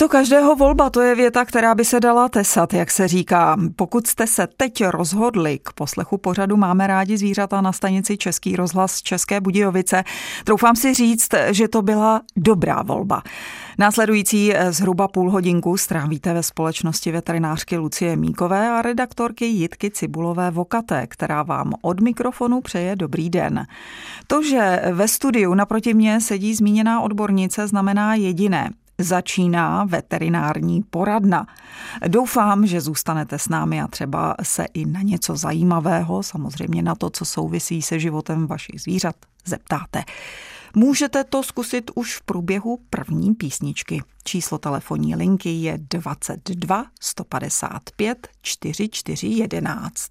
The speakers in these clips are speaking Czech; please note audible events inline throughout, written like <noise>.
to každého volba, to je věta, která by se dala tesat, jak se říká. Pokud jste se teď rozhodli k poslechu pořadu Máme rádi zvířata na stanici Český rozhlas České Budějovice, troufám si říct, že to byla dobrá volba. Následující zhruba půl hodinku strávíte ve společnosti veterinářky Lucie Míkové a redaktorky Jitky Cibulové Vokaté, která vám od mikrofonu přeje dobrý den. To, že ve studiu naproti mě sedí zmíněná odbornice, znamená jediné začíná veterinární poradna. Doufám, že zůstanete s námi a třeba se i na něco zajímavého, samozřejmě na to, co souvisí se životem vašich zvířat, zeptáte. Můžete to zkusit už v průběhu první písničky. Číslo telefonní linky je 22 155 4411.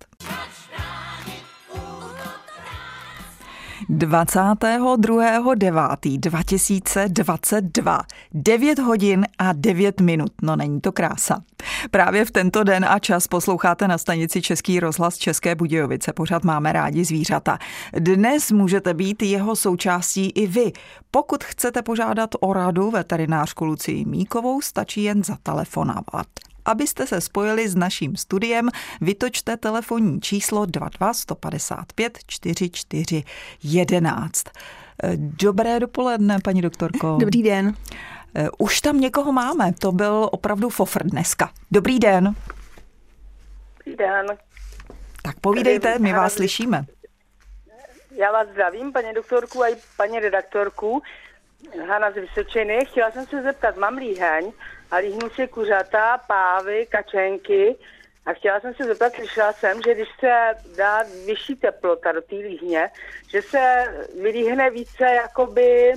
22.9.2022. 9 hodin a 9 minut. No není to krása. Právě v tento den a čas posloucháte na stanici Český rozhlas České Budějovice. Pořád máme rádi zvířata. Dnes můžete být jeho součástí i vy. Pokud chcete požádat o radu veterinářku Lucii Míkovou, stačí jen zatelefonovat. Abyste se spojili s naším studiem, vytočte telefonní číslo 22 155 44 11. Dobré dopoledne, paní doktorko. Dobrý den. Eh, už tam někoho máme, to byl opravdu fofr dneska. Dobrý den. Dobrý den. Tak povídejte, my vás slyšíme. Já vás zdravím, paní doktorku a i paní redaktorku. Hana z Vysočiny. Chtěla jsem se zeptat, mám líheň a líhnu si kuřata, pávy, kačenky. A chtěla jsem se zeptat, slyšela jsem, že když se dá vyšší teplota do té líhně, že se vylíhne více jakoby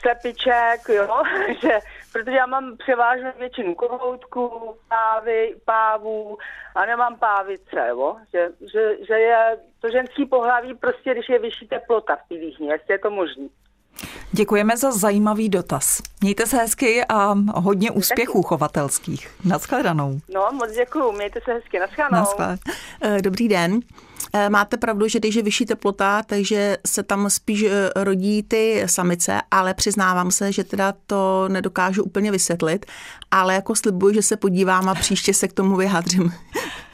slepiček, jo, <laughs> že, protože já mám převážnou většinu kohoutků, pávy, pávů a nemám pávice, jo, že, že, že je to ženský pohlaví prostě, když je vyšší teplota v té líhně, jestli je to možné. Děkujeme za zajímavý dotaz. Mějte se hezky a hodně úspěchů chovatelských. Naschledanou. No, moc děkuju. Mějte se hezky. Naschledanou. Naschle. Eh, dobrý den. Eh, máte pravdu, že když je vyšší teplota, takže se tam spíš eh, rodí ty samice, ale přiznávám se, že teda to nedokážu úplně vysvětlit, ale jako slibuji, že se podívám a příště se k tomu vyhádřím. <laughs>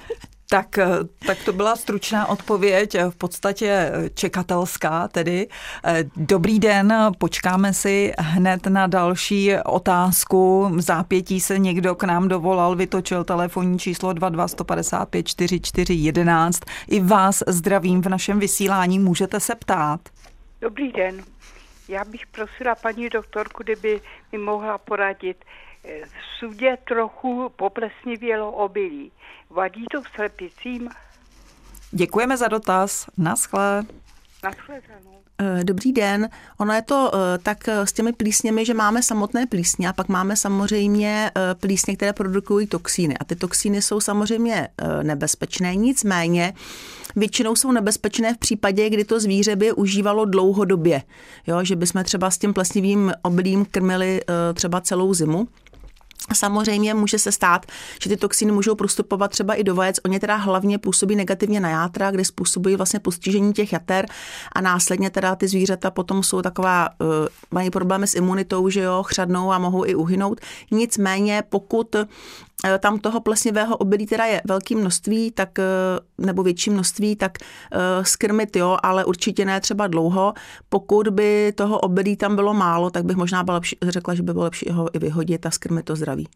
Tak, eh, tak to byla stručná odpověď, eh, v podstatě eh, čekatelská tedy. Dobrý den, počkáme si hned na další otázku. V zápětí se někdo k nám dovolal, vytočil telefonní číslo 22 155 44 11. I vás zdravím v našem vysílání, můžete se ptát. Dobrý den. Já bych prosila paní doktorku, kdyby mi mohla poradit. V sudě trochu poplesnivělo obilí. Vadí to slepicím? Děkujeme za dotaz. Naschle. Naschledanou. Eh, dobrý den. Ono je to eh, tak eh, s těmi plísněmi, že máme samotné plísně a pak máme samozřejmě plísně, které produkují toxíny. A ty toxíny jsou samozřejmě nebezpečné, nicméně většinou jsou nebezpečné v případě, kdy to zvíře by užívalo dlouhodobě. Jo, že bychom třeba s tím plesnivým oblím krmili třeba celou zimu. Samozřejmě může se stát, že ty toxiny můžou prostupovat třeba i do vajec. Oni teda hlavně působí negativně na játra, kde způsobují vlastně postižení těch jater a následně teda ty zvířata potom jsou taková, uh, mají problémy s imunitou, že jo, chřadnou a mohou i uhynout. Nicméně pokud Eh, tam toho plesnivého obilí teda je velké množství, tak, eh, nebo větší množství, tak eh, skrmit jo, ale určitě ne třeba dlouho. Pokud by toho obilí tam bylo málo, tak bych možná byla lepší, řekla, že by bylo lepší ho i vyhodit a skrmit to zdraví.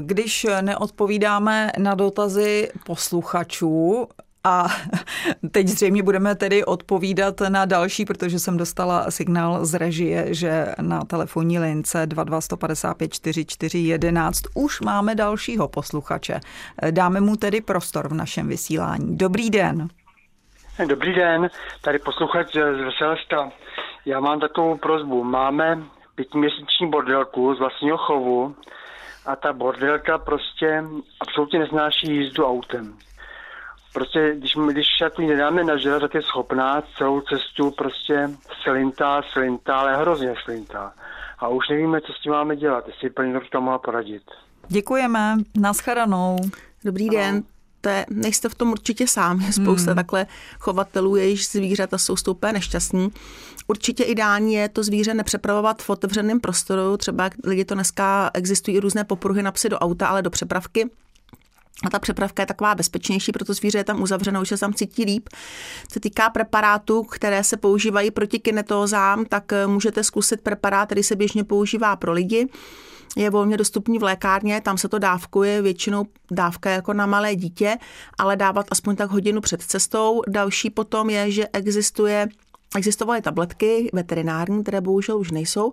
Když neodpovídáme na dotazy posluchačů, a <laughs> teď zřejmě budeme tedy odpovídat na další, protože jsem dostala signál z režie, že na telefonní lince 22155 4411 už máme dalšího posluchače. Dáme mu tedy prostor v našem vysílání. Dobrý den. Dobrý den, tady posluchač z Veselsta. Já mám takovou prozbu. Máme pětiměsíční bordelku z vlastního chovu a ta bordelka prostě absolutně neznáší jízdu autem prostě, když, když jako nedáme na žele, tak je schopná celou cestu prostě slintá, slintá, ale hrozně slintá. A už nevíme, co s tím máme dělat, jestli paní doktorka mohla poradit. Děkujeme, naschledanou. Dobrý den. to je, nejste v tom určitě sám. Je spousta hmm. takhle chovatelů, jejichž zvířata jsou stoupé nešťastní. Určitě ideální je to zvíře nepřepravovat v otevřeném prostoru. Třeba lidi to dneska existují i různé popruhy na psy do auta, ale do přepravky. A ta přepravka je taková bezpečnější, proto zvíře je tam uzavřeno, už se tam cítí líp. Co se týká preparátů, které se používají proti kinetózám, tak eh, můžete zkusit preparát, který se běžně používá pro lidi je volně dostupný v lékárně, tam se to dávkuje, většinou dávka jako na malé dítě, ale dávat aspoň tak hodinu před cestou. Další potom je, že existuje Existovaly tabletky veterinární, které bohužel už nejsou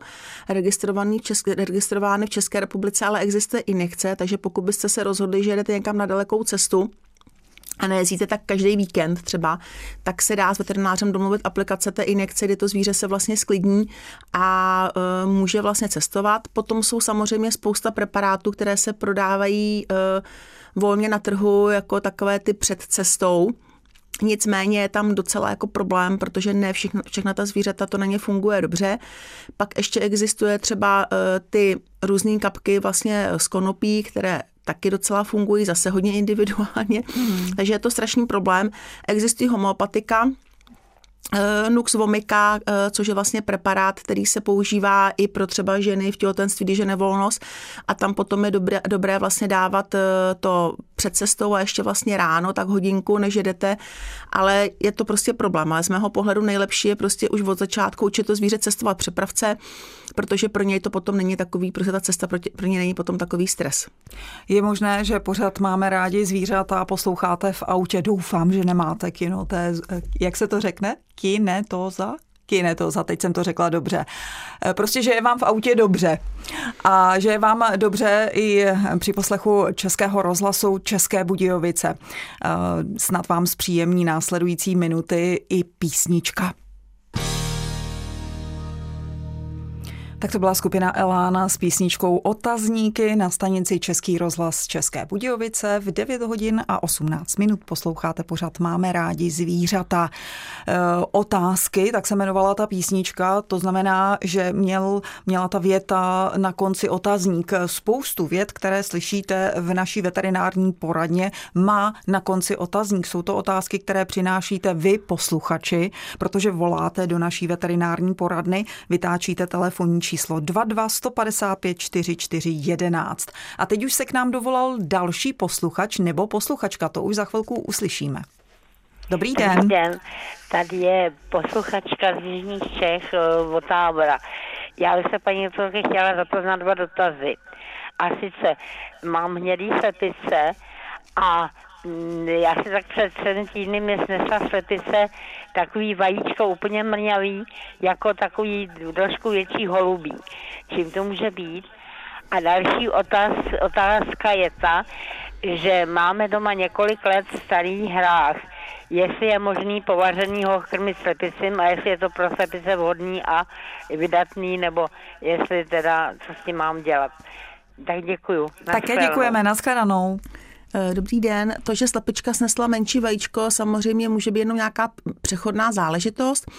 registrované v, České, registrovány v České republice, ale existuje injekce, takže pokud byste se rozhodli, že jdete někam na dalekou cestu, a nejezdíte tak každý víkend třeba, tak se dá s veterinářem domluvit aplikace té injekce, kdy to zvíře se vlastně sklidní a e, může vlastně cestovat. Potom jsou samozřejmě spousta preparátů, které se prodávají e, volně na trhu jako takové ty před cestou. Nicméně je tam docela jako problém, protože ne všechna, všechna ta zvířata to na ně funguje dobře. Pak ještě existuje třeba e, ty různé kapky vlastně z konopí, které taky docela fungují, zase hodně individuálně, hmm. takže je to strašný problém. Existují homeopatika, eh, Nux vomica, eh, což je vlastně preparát, který se používá i pro třeba ženy v těhotenství, když je nevolnost a tam potom je dobré, dobré vlastně dávat eh, to před cestou a ještě vlastně ráno, tak hodinku, než jedete, ale je to prostě problém. Ale z mého pohledu nejlepší je prostě už od začátku učit to zvíře cestovat přepravce, protože pro něj to potom není takový, prostě ta cesta pro, tě, pro něj není potom takový stres. Je možné, že pořád máme rádi zvířata a posloucháte v autě. Doufám, že nemáte kino, to je, jak se to řekne? Kinetoza? za teď jsem to řekla dobře. Eh, prostě, že je vám v autě dobře. A že je vám dobře i při poslechu Českého rozhlasu České Budějovice. Eh, snad vám zpříjemní následující minuty i písnička. Tak to byla skupina Elána s písničkou Otazníky na stanici Český rozhlas České Budějovice. V 9 hodin a 18 minut posloucháte pořád Máme rádi zvířata. E, otázky, tak se jmenovala ta písnička, to znamená, že měl, měla ta věta na konci otazník. Spoustu vět, které slyšíte v naší veterinární poradně, má na konci otazník. Jsou to otázky, které přinášíte vy, posluchači, protože voláte do naší veterinární poradny, vytáčíte telefonní číslo 22 155 44 11. A teď už se k nám dovolal další posluchač nebo posluchačka, to už za chvilku uslyšíme. Dobrý den. Dobrý den. Tady je posluchačka z Jižních Čech eh, od tábora. Já bych se paní doktorky chtěla za to na dva dotazy. A sice mám hnědý slepice a já si tak před třemi týdny mi snesla slepice takový vajíčko úplně mrňavý, jako takový trošku větší holubí. Čím to může být? A další otáz, otázka je ta, že máme doma několik let starý hrách. Jestli je možný povařený ho krmit slepicím a jestli je to pro slepice vhodný a vydatný, nebo jestli teda, co s tím mám dělat. Tak děkuju. Také děkujeme, nashledanou. Eh, dobrý den. To, že slepička snesla menší vajíčko, samozřejmě může být jenom nějaká přechodná záležitost,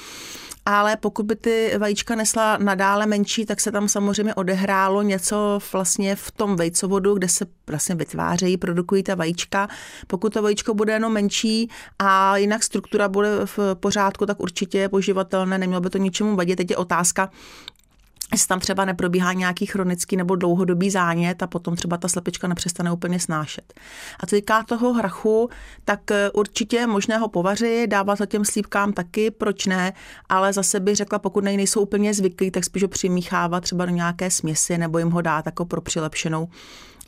ale pokud by ty vajíčka nesla nadále menší, tak se tam samozřejmě odehrálo něco vlastně v tom vejcovodu, kde se vlastně vytvářejí, produkují ta vajíčka. Pokud to vajíčko bude jenom menší a jinak struktura bude v pořádku, tak určitě je poživatelné, nemělo by to ničemu vadit. Teď je otázka, jestli tam třeba neprobíhá nějaký chronický nebo dlouhodobý zánět a potom třeba ta slepička nepřestane úplně snášet. A co týká toho hrachu, tak eh, určitě je možné ho povařit, dávat za těm slívkám taky, proč ne, ale zase bych řekla, pokud nej nejsou úplně zvyklí, tak spíš ho přimíchávat třeba do nějaké směsi nebo jim ho dát jako pro přilepšenou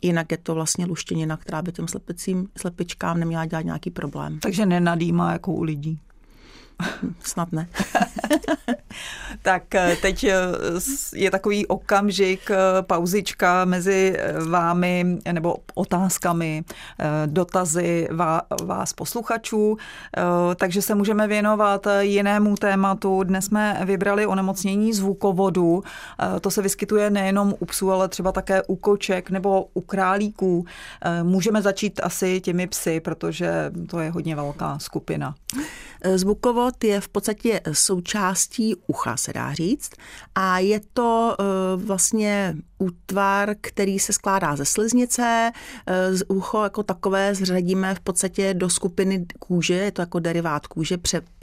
Jinak je to vlastně luštěnina, která by těm slepicím, slepičkám neměla dělat nějaký problém. Takže nenadýmá jako u lidí. <laughs> Snad ne. <laughs> tak eh, teď eh, je takový okamžik, eh, pauzička mezi vámi nebo otázkami, dotazy vás posluchačů, takže se můžeme věnovat jinému tématu. Dnes jsme vybrali onemocnění zvukovodu. To se vyskytuje nejenom u psů, ale třeba také u koček nebo u králíků. Můžeme začít asi těmi psy, protože to je hodně velká skupina. Zvukovod je v podstatě součástí ucha, se dá říct. A je to vlastně útvar, který se skládá ze sliznice. Z ucho jako takové zřadíme v podstatě do skupiny kůže, je to jako derivát kůže,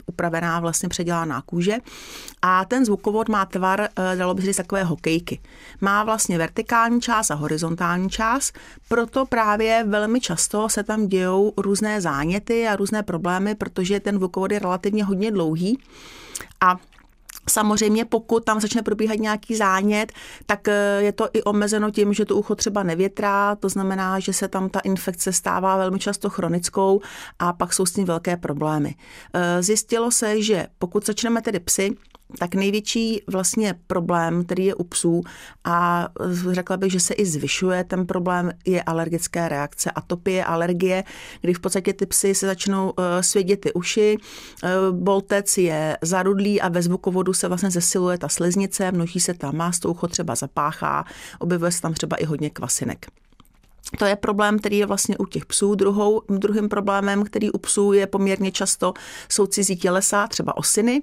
upravená vlastně předělaná kůže. A ten zvukovod má tvar, eh, dalo by se říct, takové hokejky. Má vlastně vertikální část a horizontální část, proto právě velmi často se tam dějou různé záněty a různé problémy, protože ten zvukovod je relativně hodně dlouhý. A Samozřejmě, pokud tam začne probíhat nějaký zánět, tak eh, je to i omezeno tím, že to ucho třeba nevětrá, to znamená, že se tam ta infekce stává velmi často chronickou a pak jsou s tím velké problémy. Eh, zjistilo se, že pokud začneme tedy psy, tak největší vlastně problém, který je u psů a řekla bych, že se i zvyšuje ten problém, je alergické reakce, atopie, alergie, kdy v podstatě ty psy se začnou eh, svědět ty uši, eh, boltec je zarudlý a ve zvukovodu se vlastně zesiluje ta sliznice, množí se tam má, ucho třeba zapáchá, objevuje se tam třeba i hodně kvasinek. To je problém, který je vlastně u těch psů. Druhou, druhým problémem, který u psů je poměrně často, jsou cizí tělesa, třeba osiny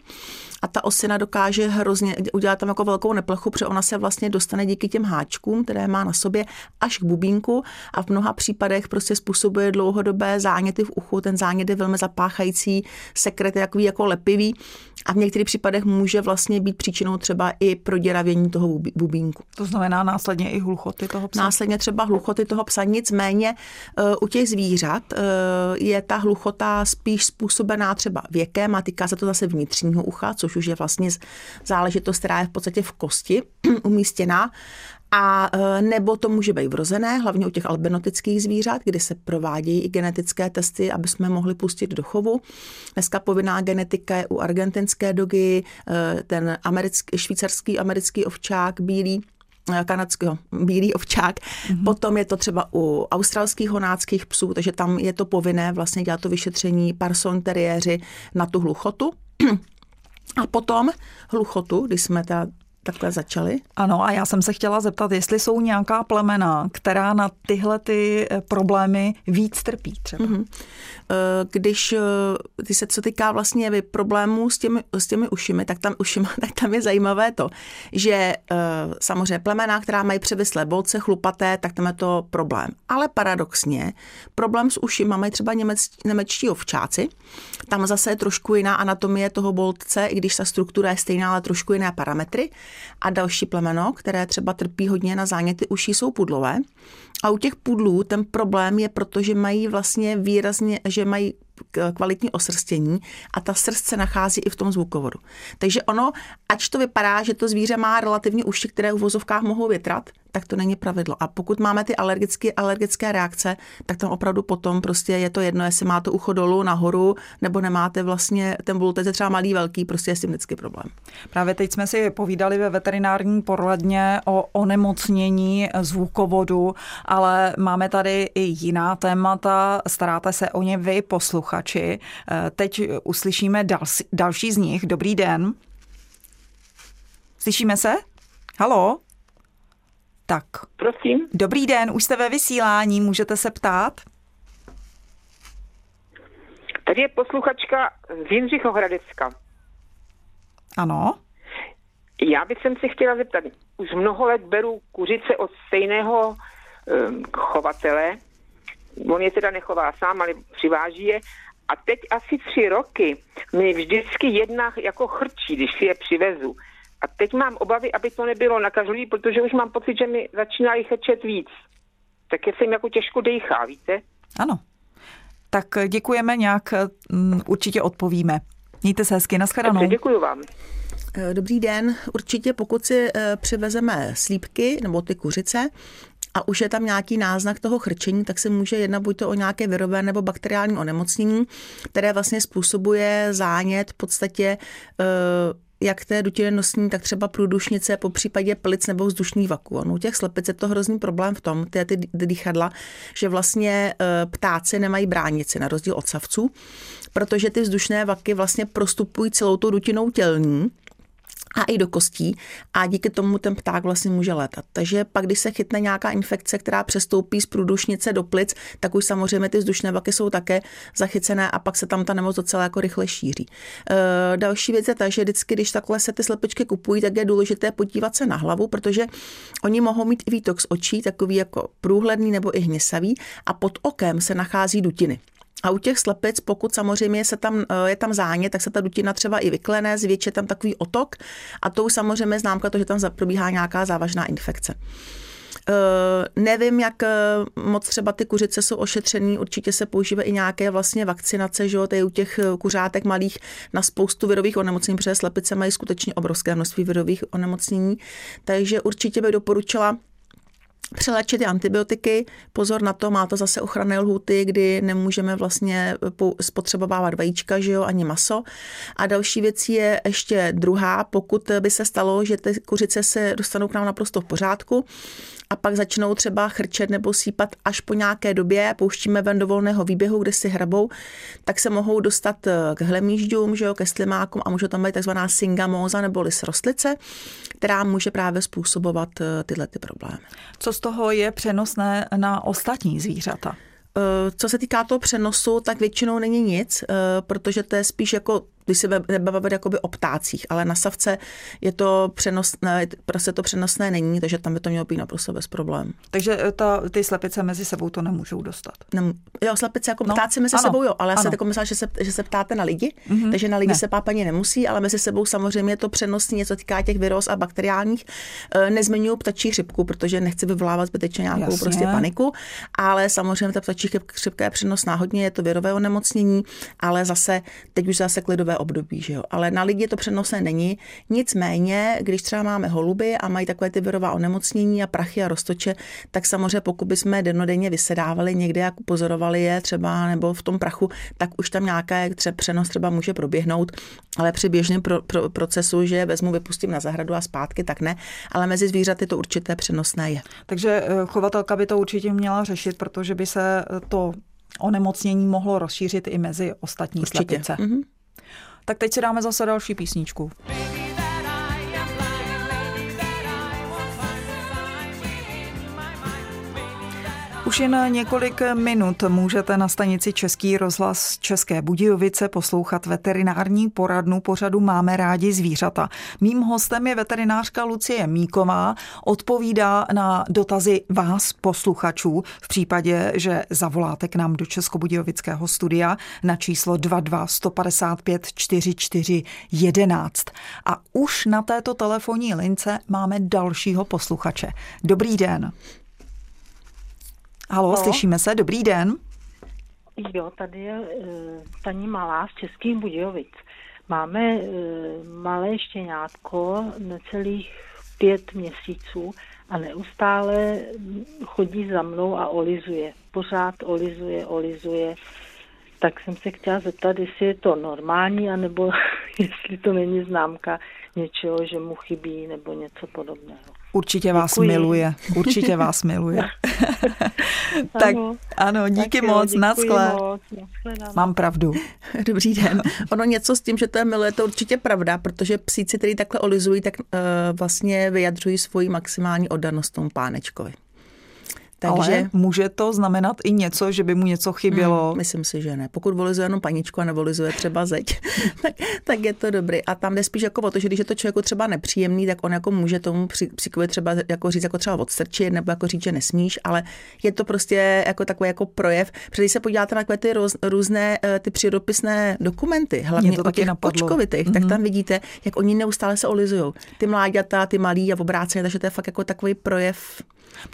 a ta osina dokáže hrozně udělat tam jako velkou neplechu, protože ona se vlastně dostane díky těm háčkům, které má na sobě, až k bubínku a v mnoha případech prostě způsobuje dlouhodobé záněty v uchu. Ten zánět je velmi zapáchající, sekret je takový jako lepivý a v některých případech může vlastně být příčinou třeba i proděravění toho bubínku. To znamená následně i hluchoty toho psa? Následně třeba hluchoty toho psa, nicméně eh, u těch zvířat eh, je ta hluchota spíš způsobená třeba věkem a týká se to zase vnitřního ucha, což už je vlastně záležitost, která je v podstatě v kosti <clears throat> umístěná. A e, nebo to může být vrozené, hlavně u těch albinotických zvířat, kdy se provádějí i genetické testy, aby jsme mohli pustit do chovu. Dneska povinná genetika je u argentinské dogy, ten americký, švýcarský americký ovčák, bílý, kanadského bílý ovčák. Mm-hmm. Potom je to třeba u australských honáckých psů, takže tam je to povinné vlastně dělat to vyšetření parson teriéři na tu hluchotu. <clears throat> A potom hluchotu, když jsme ta takhle začali. Ano, a já jsem se chtěla zeptat, jestli jsou nějaká plemena, která na tyhle ty eh, problémy víc trpí třeba. Mm-hmm. Když ty se co týká vlastně problémů s těmi, s těmi ušimi, tak tam, ušima, <laughs> tak tam je zajímavé to, že samozřejmě plemena, která mají převislé bolce, chlupaté, tak tam je to problém. Ale paradoxně, problém s ušima mají třeba němec, němečtí ovčáci. Tam zase je trošku jiná anatomie toho boltce, i když ta struktura je stejná, ale trošku jiné parametry. A další plemeno, které třeba trpí hodně na záněty uší, jsou pudlové. A u těch pudlů ten problém je, protože mají vlastně výrazně, že mají kvalitní osrstění a ta srst se nachází i v tom zvukovodu. Takže ono, ač to vypadá, že to zvíře má relativně uši, které v vozovkách mohou větrat, tak to není pravidlo. A pokud máme ty alergické, alergické reakce, tak tam opravdu potom prostě je to jedno, jestli máte ucho dolů, nahoru, nebo nemáte vlastně ten voltec třeba malý, velký, prostě je s tím vždycky problém. Právě teď jsme si povídali ve veterinární poradně o onemocnění zvukovodu, ale máme tady i jiná témata, staráte se o ně vy, posluchači. Teď uslyšíme další, další z nich. Dobrý den. Slyšíme se? Halo? Tak. Prosím. Dobrý den, už jste ve vysílání, můžete se ptát? Tady je posluchačka z Jindřichohradecka. Ano. Já bych se chtěla zeptat, už mnoho let beru kuřice od stejného um, chovatele, on je teda nechová sám, ale přiváží je, a teď asi tři roky mi vždycky jedna jako chrčí, když si je přivezu. A teď mám obavy, aby to nebylo nakažlivý, protože už mám pocit, že mi začínají chrčet víc. Tak je se jim jako těžko dejchá, víte? Ano. Tak děkujeme nějak, mm, určitě odpovíme. Mějte se hezky, nashledanou. Dobře, děkuji vám. Eh, dobrý den. Určitě pokud si eh, přivezeme slípky nebo ty kuřice, a už je tam nějaký náznak toho chrčení, tak se může jednat buď to o nějaké virové nebo bakteriální onemocnění, které vlastně způsobuje zánět v podstatě eh, jak té dutiny nosní, tak třeba průdušnice, po případě plic nebo vzdušný vakuum. U těch slepic je to hrozný problém v tom, ty, ty dýchadla, že vlastně eh, ptáci nemají bránici, na rozdíl od savců, protože ty vzdušné vaky vlastně prostupují celou tou dutinou tělní a i do kostí a díky tomu ten pták vlastně může létat. Takže pak, když se chytne nějaká infekce, která přestoupí z průdušnice do plic, tak už samozřejmě ty vzdušné vaky jsou také zachycené a pak se tam ta nemoc docela jako rychle šíří. E, další věc je ta, že vždycky, když takhle se ty slepičky kupují, tak je důležité podívat se na hlavu, protože oni mohou mít i výtok z očí, takový jako průhledný nebo i hnisavý a pod okem se nachází dutiny. A u těch slepic, pokud samozřejmě se tam, eh, je tam zánět, tak se ta dutina třeba i vyklene, zvětší tam takový otok a to už samozřejmě známka to, že tam probíhá nějaká závažná infekce. Uh, nevím, jak uh, moc třeba ty kuřice jsou ošetřený, určitě se používají i nějaké vlastně vakcinace, že jo, u těch kuřátek malých na spoustu virových onemocnění, protože slepice mají skutečně obrovské množství virových onemocnění, takže určitě bych doporučila přelečit ty antibiotiky. Pozor na to, má to zase ochranné lhuty, kdy nemůžeme vlastně spotřebovávat vajíčka, že jo, ani maso. A další věc je ještě druhá, pokud by se stalo, že ty kuřice se dostanou k nám naprosto v pořádku, a pak začnou třeba chrčet nebo sípat až po nějaké době, pouštíme ven do volného výběhu, kde si hrabou, tak se mohou dostat eh, k hlemížďům, že jo, ke slimákům a může tam být takzvaná syngamóza nebo lis rostlice, která může právě způsobovat eh, tyhle ty problémy. Co z toho je přenosné na ostatní zvířata? Eh, co se týká toho přenosu, tak většinou není nic, protože to je spíš jako když se nebavíme jakoby o ptácích, ale na savce je to přenosné, prostě to přenosné není, takže tam by to mělo být naprosto bez problém. Takže eh, ta, ty slepice mezi sebou to nemůžou dostat? Nem, jo, slepice jako no, ptáci mezi ano, sebou jo, ale já se jako myslela, že se, že se ptáte na lidi, mm-hmm, takže na lidi ne. se pápaně nemusí, ale mezi sebou samozřejmě je to přenosný, něco týká těch viroz a bakteriálních. E, nezmiňuji ptačí chřipku, protože nechci vyvolávat zbytečně nějakou Jasně. prostě paniku, ale samozřejmě ta ptačí chřipka je přenosná hodně, je to virové onemocnění, ale zase teď už zase klidové období, že jo. Ale na lidi to přenosné není. Nicméně, když třeba máme holuby a mají takové ty virová onemocnění a prachy a roztoče, tak samozřejmě pokud bychom denodenně vysedávali někde, jak pozorovali je třeba nebo v tom prachu, tak už tam nějaká třeba přenos třeba může proběhnout, ale při běžném pro, pro, procesu, že vezmu, vypustím na zahradu a zpátky, tak ne. Ale mezi zvířaty to určité přenosné je. Takže eh, chovatelka by to určitě měla řešit, protože by se to onemocnění mohlo rozšířit i mezi ostatní Určitě. slepice. Mm-hmm. Tak teď si dáme zase další písničku. Už jen několik minut můžete na stanici Český rozhlas České Budějovice poslouchat veterinární poradnu pořadu Máme rádi zvířata. Mým hostem je veterinářka Lucie Míková, odpovídá na dotazy vás, posluchačů, v případě, že zavoláte k nám do Českobudějovického studia na číslo 22 155 44 11. A už na této telefonní lince máme dalšího posluchače. Dobrý den. Halo, no. slyšíme se, dobrý den. Jo, tady je e, paní Malá z Českých Budějovic. Máme e, malé štěňátko, necelých pět měsíců a neustále chodí za mnou a olizuje. Pořád olizuje, olizuje. Tak jsem se chtěla zeptat, jestli je to normální, anebo <laughs> jestli to není známka něčeho, že mu chybí, nebo něco podobného. Určitě vás Děkuji. miluje. Určitě vás <laughs> miluje. tak ano, ano díky tak moc, naschle. Moc, Mám pravdu. <laughs> Dobrý den. Ono něco s tím, že to je miluje, to určitě pravda, protože psíci, který takhle olizují, tak uh, vlastně vyjadřují svoji maximální oddanost tomu pánečkovi. Takže Ale může to znamenat i něco, že by mu něco chybělo? Hmm, myslím si, že ne. Pokud volizuje jenom paničku a nevolizuje třeba zeď, <laughs> tak, tak, je to dobrý. A tam jde spíš jako o to, že když je to člověku třeba nepříjemný, tak on jako může tomu psíkovi třeba jako říct jako třeba odstrčit nebo jako říct, že nesmíš, ale je to prostě jako takový jako projev. Protože když se podíváte na ty roz, různé eh, ty přírodopisné dokumenty, hlavně to o těch kočkovitých, mm-hmm. tak mhm. tam vidíte, jak oni neustále se olizují. Ty mláďata, ty malí a obráceně, takže to je fakt jako takový projev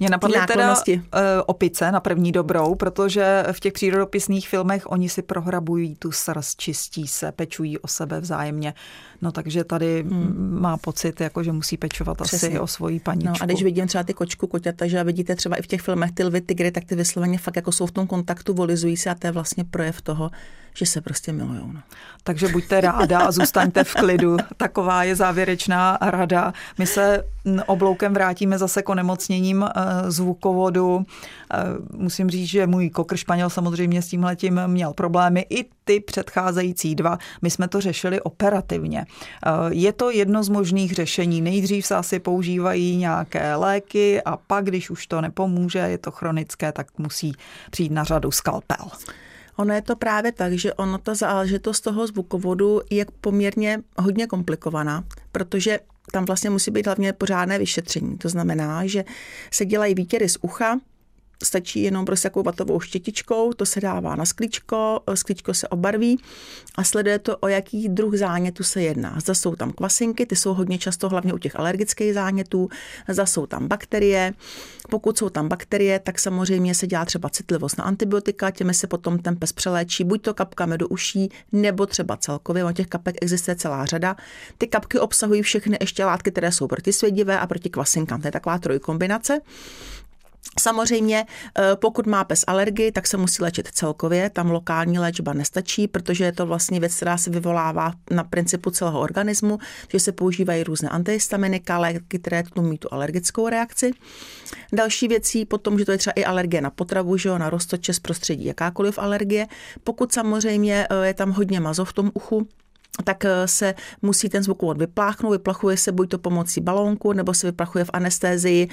mě napadly teda uh, opice na první dobrou, protože v těch přírodopisných filmech oni si prohrabují tu srst, čistí se, pečují o sebe vzájemně. No takže tady hmm. má pocit, jako že musí pečovat Přesně. asi o svoji paničku. No a když vidím třeba ty kočku, koťata, že vidíte třeba i v těch filmech ty lvy, tygry, tak ty vysloveně fakt jako jsou v tom kontaktu, volizují se a to je vlastně projev toho, že se prostě milujou. No. Takže buďte ráda a zůstaňte v klidu. Taková je závěrečná rada. My se obloukem vrátíme zase k onemocněním eh, zvukovodu. Eh, musím říct, že můj kokr Španěl samozřejmě s tímhletím měl problémy. I ty předcházející dva. My jsme to řešili operativně. Eh, je to jedno z možných řešení. Nejdřív se asi používají nějaké léky a pak, když už to nepomůže, je to chronické, tak musí přijít na řadu skalpel. Ono je to právě tak, že ono ta záležitost toho zvukovodu je poměrně hodně komplikovaná, protože tam vlastně musí být hlavně pořádné vyšetření. To znamená, že se dělají výtěry z ucha, stačí jenom prostě takovou vatovou štětičkou, to se dává na sklíčko, sklíčko se obarví a sleduje to, o jaký druh zánětu se jedná. Zda jsou tam kvasinky, ty jsou hodně často hlavně u těch alergických zánětů, zda jsou tam bakterie. Pokud jsou tam bakterie, tak samozřejmě se dělá třeba citlivost na antibiotika, těmi se potom ten pes přeléčí, buď to kapkami do uší, nebo třeba celkově, o těch kapek existuje celá řada. Ty kapky obsahují všechny ještě látky, které jsou protisvědivé a proti kvasinkám. To je taková trojkombinace. Samozřejmě, eh, pokud má pes alergii, tak se musí léčit celkově. Tam lokální léčba nestačí, protože je to vlastně věc, která se vyvolává na principu celého organismu, že se používají různé antihistaminika, léky, které tlumí tu alergickou reakci. Další věcí potom, že to je třeba i alergie na potravu, že jo, na roztoče z prostředí, jakákoliv alergie. Pokud samozřejmě eh, je tam hodně mazo v tom uchu, tak eh, se musí ten zvukovod vypláchnout. Vyplachuje se buď to pomocí balónku, nebo se vyplachuje v anestézii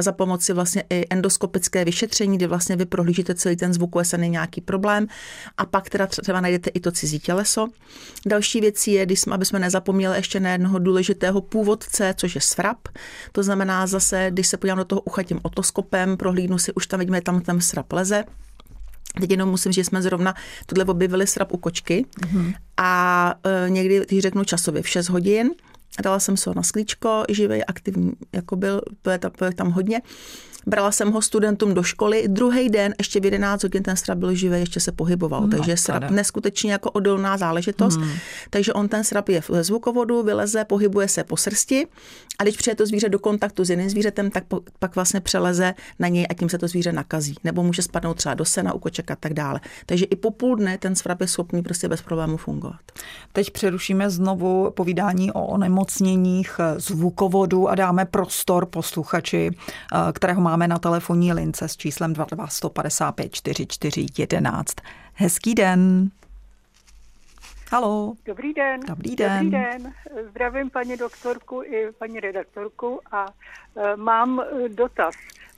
za pomoci vlastně i endoskopické vyšetření, kdy vlastně vy prohlížíte celý ten zvuk, jestli není nějaký problém. A pak teda třeba najdete i to cizí těleso. Další věcí je, když jsme, aby jsme nezapomněli ještě na jednoho důležitého původce, což je svrap. To znamená zase, když se podívám do toho ucha tím otoskopem, prohlídnu si, už tam vidíme, tam ten svrap leze. Teď jenom musím, že jsme zrovna tohle objevili srap u kočky mm-hmm. a e, někdy, když řeknu časově v 6 hodin, dala jsem se ho na sklíčko, živý, aktivní, jako byl, byl tam, byl tam hodně. Brala jsem ho studentům do školy. Druhý den, ještě v 11 hodin, ten srap byl živý, ještě se pohyboval. No, takže srap neskutečně jako odolná záležitost. Hmm. Takže on ten srap je v zvukovodu, vyleze, pohybuje se po srsti a když přijde to zvíře do kontaktu s jiným zvířetem, tak po, pak vlastně přeleze na něj a tím se to zvíře nakazí. Nebo může spadnout třeba do sena, u koček a tak dále. Takže i po půl dne ten srap je schopný prostě bez problémů fungovat. Teď přerušíme znovu povídání o onemocněních zvukovodu a dáme prostor posluchači, eh, kterého má máme na telefonní lince s číslem 22 155 44 11. Hezký den. Halo. Dobrý den. Dobrý den. Dobrý den. Zdravím paní doktorku i paní redaktorku a e, mám e, dotaz.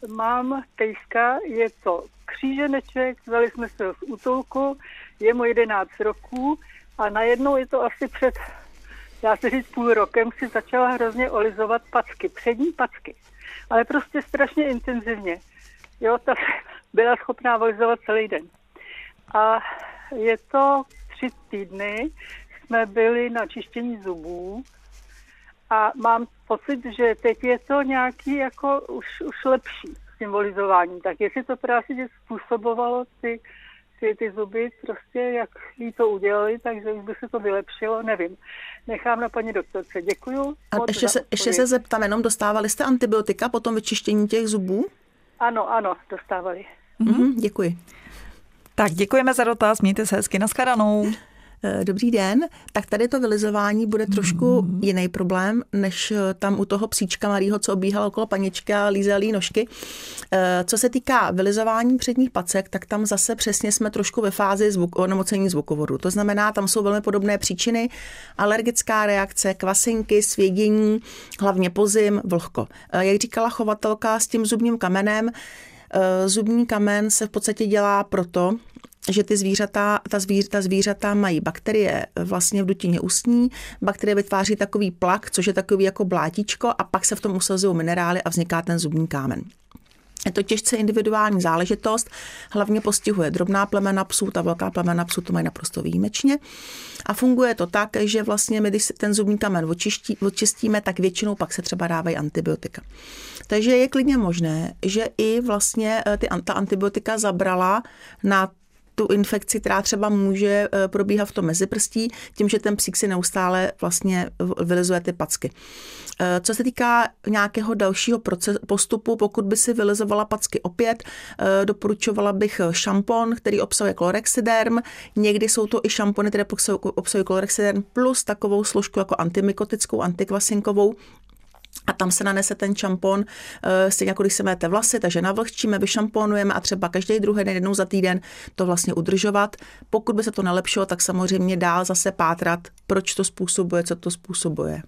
Mám tejska, je to kříženeček, vzali jsme se ho z útulku, je mu 11 roků a najednou je to asi před, já se říct půl rokem, si začala hrozně olizovat packy, přední packy ale prostě strašně intenzivně. Jo, ta byla schopná volizovat celý den. A je to tři týdny, jsme byli na čištění zubů a mám pocit, že teď je to nějaký jako už, už lepší symbolizováním. Tak jestli to právě způsobovalo ty ty, ty zuby prostě, jak jí to udělali, takže už by se to vylepšilo, nevím. Nechám na paní doktorce. Děkuju. A ještě se, ještě se zeptám, jenom dostávali jste antibiotika po tom vyčištění těch zubů? Ano, ano, dostávali. Mhm, děkuji. Tak děkujeme za dotaz, mějte se hezky, nashledanou. Eh, dobrý den, tak tady to vylizování bude trošku mm. jiný problém, než eh, tam u toho psíčka malého, co obíhal okolo paničky a lízel nožky. Eh, co se týká vylizování předních pacek, tak tam zase přesně jsme trošku ve fázi zvuk, onemocnění zvukovodu. To znamená, tam jsou velmi podobné příčiny, alergická reakce, kvasinky, svědění, hlavně pozim, vlhko. Jak říkala chovatelka s tím zubním kamenem, zubní kamen se v podstatě dělá proto, že ty zvířata, ta, zvíř, ta zvířata mají bakterie vlastně v dutině ústní, bakterie vytváří takový plak, což je takový jako blátičko a pak se v tom usazují minerály a vzniká ten zubní kámen. Je to těžce individuální záležitost, hlavně postihuje drobná plemena psů, ta velká plemena psů to mají naprosto výjimečně. A funguje to tak, že vlastně my, když ten zubní kamen očistí, očistíme, tak většinou pak se třeba dávají antibiotika. Takže je klidně možné, že i vlastně eh, ty, ta antibiotika zabrala na tu infekci, která třeba může eh, probíhat v tom meziprstí, tím, že ten psík si neustále vlastně vylizuje ty packy. Eh, co se týká nějakého dalšího proces, postupu, pokud by si vylizovala packy opět, eh, doporučovala bych šampon, který obsahuje chlorexidern. Někdy jsou to i šampony, které obsahují chlorexidern plus takovou složku jako antimykotickou, antikvasinkovou, a tam se nanese ten šampon, eh, stejně jako když se máte vlasy, takže navlhčíme, vyšamponujeme a třeba každý druhý den, jednou za týden to vlastně udržovat. Pokud by se to nelepšilo, tak samozřejmě dál zase pátrat, proč to způsobuje, co to způsobuje.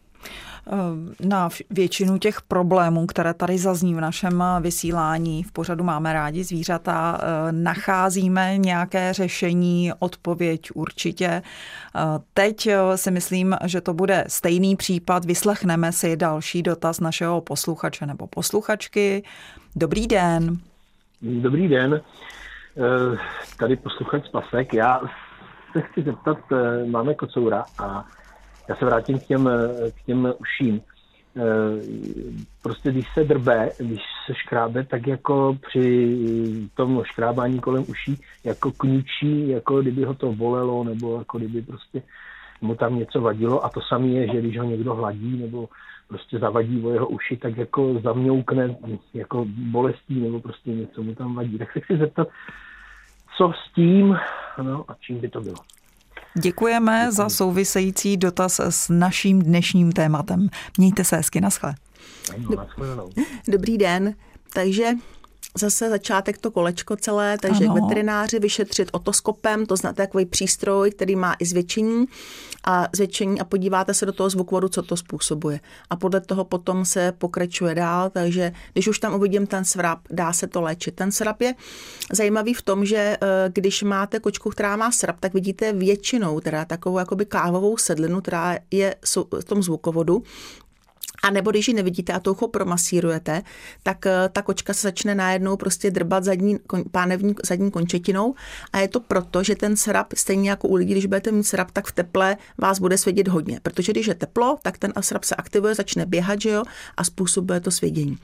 Eh, na většinu těch problémů, které tady zazní v našem vysílání, v pořadu Máme rádi zvířata, eh, nacházíme nějaké řešení, odpověď určitě. Eh, teď si myslím, že to bude stejný případ. Vyslechneme si další dotaz našeho posluchače nebo posluchačky. Dobrý den. Dobrý den. Tady posluchač Pasek. Já se chci zeptat, máme kocoura a já se vrátím k těm, k těm uším. Eh, prostě když se drbe, když se škrábe, tak jako při tom škrábání kolem uší jako kňučí, jako kdyby ho to bolelo, nebo jako kdyby prostě mu tam něco vadilo. A to samé je, že když ho někdo hladí, nebo prostě zavadí o jeho uši, tak jako zamňoukne jako bolestí, nebo prostě něco mu tam vadí. Tak se chci zeptat, co s tím, no a čím by to bylo. Děkujeme za související dotaz s naším dnešním tématem. Mějte se hezky, naschle. Dobrý den. Takže zase začátek to kolečko celé, takže ano. veterináři vyšetřit otoskopem, to znáte takový přístroj, který má i zvětšení a zvětšení a podíváte se do toho zvukovodu, co to způsobuje. A podle toho potom se pokračuje dál, takže když už tam uvidím ten svrap, dá se to léčit. Ten svrap je zajímavý v tom, že eh, když máte kočku, která má svrap, tak vidíte většinou teda takovou jakoby kávovou sedlinu, která je v tom zvukovodu, a nebo když ji nevidíte a toucho promasírujete, tak eh, ta kočka se začne najednou prostě drbat zadní, pánevní zadní končetinou a je to proto, že ten srap, stejně jako u lidí, když budete mít srap, tak v teple vás bude svědět hodně, protože když je teplo, tak ten srap se aktivuje, začne běhat, že jo, a způsobuje to svědění.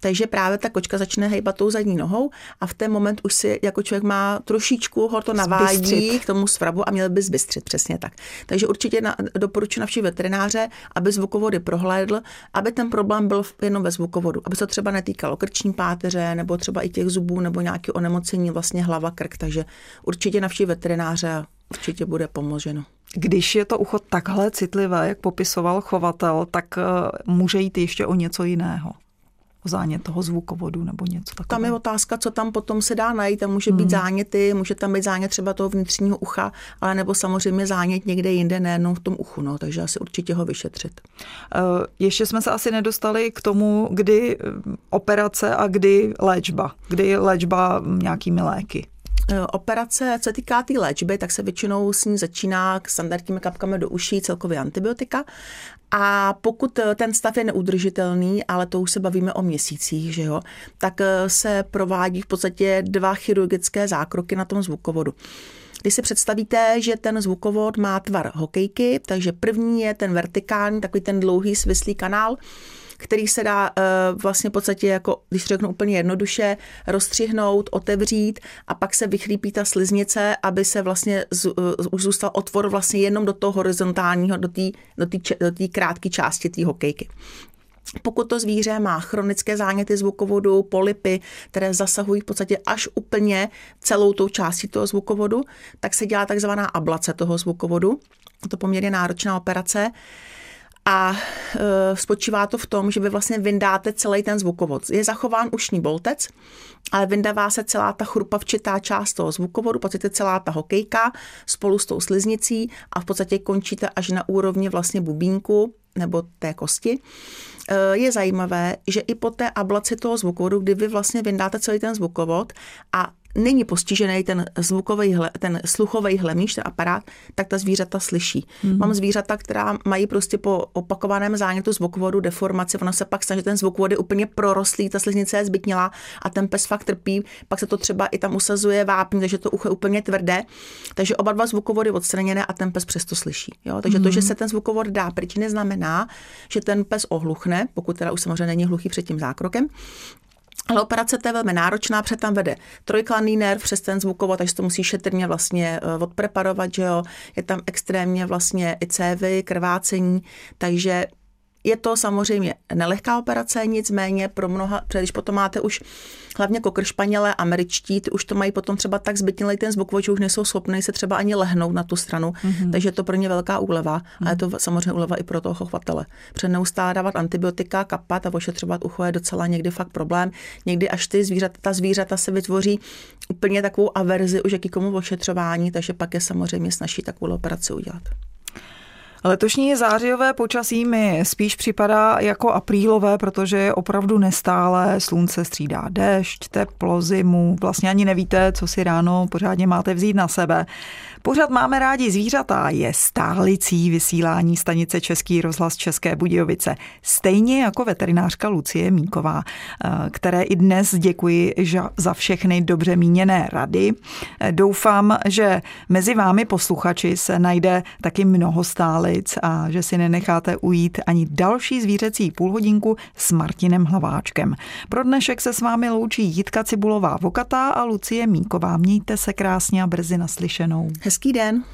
Takže právě ta kočka začne hejbat tou zadní nohou a v ten moment už si jako člověk má trošičku ho to navádí zbystřit. k tomu svrabu a měl by zbystřit, přesně tak. Takže určitě na, doporučuji navštívit veterináře, aby zvukovody prohlédl, aby ten problém byl jenom ve zvukovodu, aby se třeba netýkalo krční páteře nebo třeba i těch zubů nebo nějaké onemocnění vlastně hlava, krk, takže určitě navštívit veterináře a určitě bude pomoženo. Když je to ucho takhle citlivé, jak popisoval chovatel, tak eh, může jít ještě o něco jiného o zánět toho zvukovodu nebo něco takového. Tam je otázka, co tam potom se dá najít. Tam může být hmm. záněty, může tam být zánět třeba toho vnitřního ucha, ale nebo samozřejmě zánět někde jinde, nejenom v tom uchu. No, takže asi určitě ho vyšetřit. Eh, ještě jsme se asi nedostali k tomu, kdy eh, operace a kdy léčba. Kdy léčba nějakými léky. Eh, operace, co se týká té tý léčby, tak se většinou s ní začíná k standardními kapkami do uší celkově antibiotika. A pokud eh, ten stav je neudržitelný, ale to už se bavíme o měsících, že jo, tak eh, se provádí v podstatě dva chirurgické zákroky na tom zvukovodu. Když si představíte, že ten zvukovod má tvar hokejky, takže první je ten vertikální, takový ten dlouhý svislý kanál, který se dá uh, vlastně v podstatě, jako, když řeknu úplně jednoduše, rozstřihnout, otevřít a pak se vychlípí ta sliznice, aby se vlastně z, uh, už zůstal otvor vlastně jenom do toho horizontálního, do té do do krátké části té hokejky. Pokud to zvíře má chronické záněty zvukovodu, polipy, které zasahují v podstatě až úplně celou tou částí toho zvukovodu, tak se dělá takzvaná ablace toho zvukovodu. To poměrně náročná operace. A e, spočívá to v tom, že vy vlastně vyndáte celý ten zvukovod. Je zachován ušní boltec, ale vyndává se celá ta chrupavčitá část toho zvukovodu, podstatě celá ta hokejka spolu s tou sliznicí a v podstatě končíte až na úrovni vlastně bubínku nebo té kosti. E, je zajímavé, že i po té ablaci toho zvukovodu, kdy vy vlastně vyndáte celý ten zvukovod a není postižený ten zvukový, ten sluchový hlemíš, ten aparát, tak ta zvířata slyší. Mm. Mám zvířata, která mají prostě po opakovaném zánětu zvukovodu deformaci, ona se pak snaží ten zvuk vody úplně prorostlý, ta sliznice je zbytnělá a ten pes fakt trpí, pak se to třeba i tam usazuje vápní, takže to ucho je úplně tvrdé, takže oba dva zvukovody odstraněné a ten pes přesto slyší. Jo? Takže mm. to, že se ten zvukovod dá pryč, neznamená, že ten pes ohluchne, pokud teda už samozřejmě není hluchý před tím zákrokem, Ale operace to je velmi náročná, protože tam vede trojklanný nerv přes ten zvukovod, takže to musí šetrně vlastně eh, odpreparovat, že jo. Je tam extrémně vlastně i cévy, krvácení, takže je to samozřejmě nelehká operace, nicméně pro mnoha, protože když potom máte už hlavně kokr španělé, američtí, ty už to mají potom třeba tak zbytnělej ten zvuk, že už nejsou schopni se třeba ani lehnout na tu stranu, mm-hmm. takže je to pro ně velká úleva mm-hmm. a je to samozřejmě úleva i pro toho chovatele. Před neustále dávat antibiotika, kapat a ošetřovat ucho je docela někdy fakt problém. Někdy až ty zvířata, ta zvířata se vytvoří úplně takovou averzi už jakýkomu ošetřování, takže pak je samozřejmě snaží takovou operaci udělat. Letošní zářijové počasí mi spíš připadá jako aprílové, protože je opravdu nestále, slunce střídá déšť, teplo, zimu, vlastně ani nevíte, co si ráno pořádně máte vzít na sebe. Pořád máme rádi zvířata je stálicí vysílání stanice Český rozhlas České Budějovice. Stejně jako veterinářka Lucie Míková, eh, které i dnes děkuji za všechny dobře míněné rady. Eh, doufám, že mezi vámi posluchači se najde taky mnoho stálic a že si nenecháte ujít ani další zvířecí půlhodinku s Martinem Hlaváčkem. Pro dnešek se s vámi loučí Jitka Cibulová Vokatá a Lucie Míková. Mějte se krásně a brzy naslyšenou. Hezký den.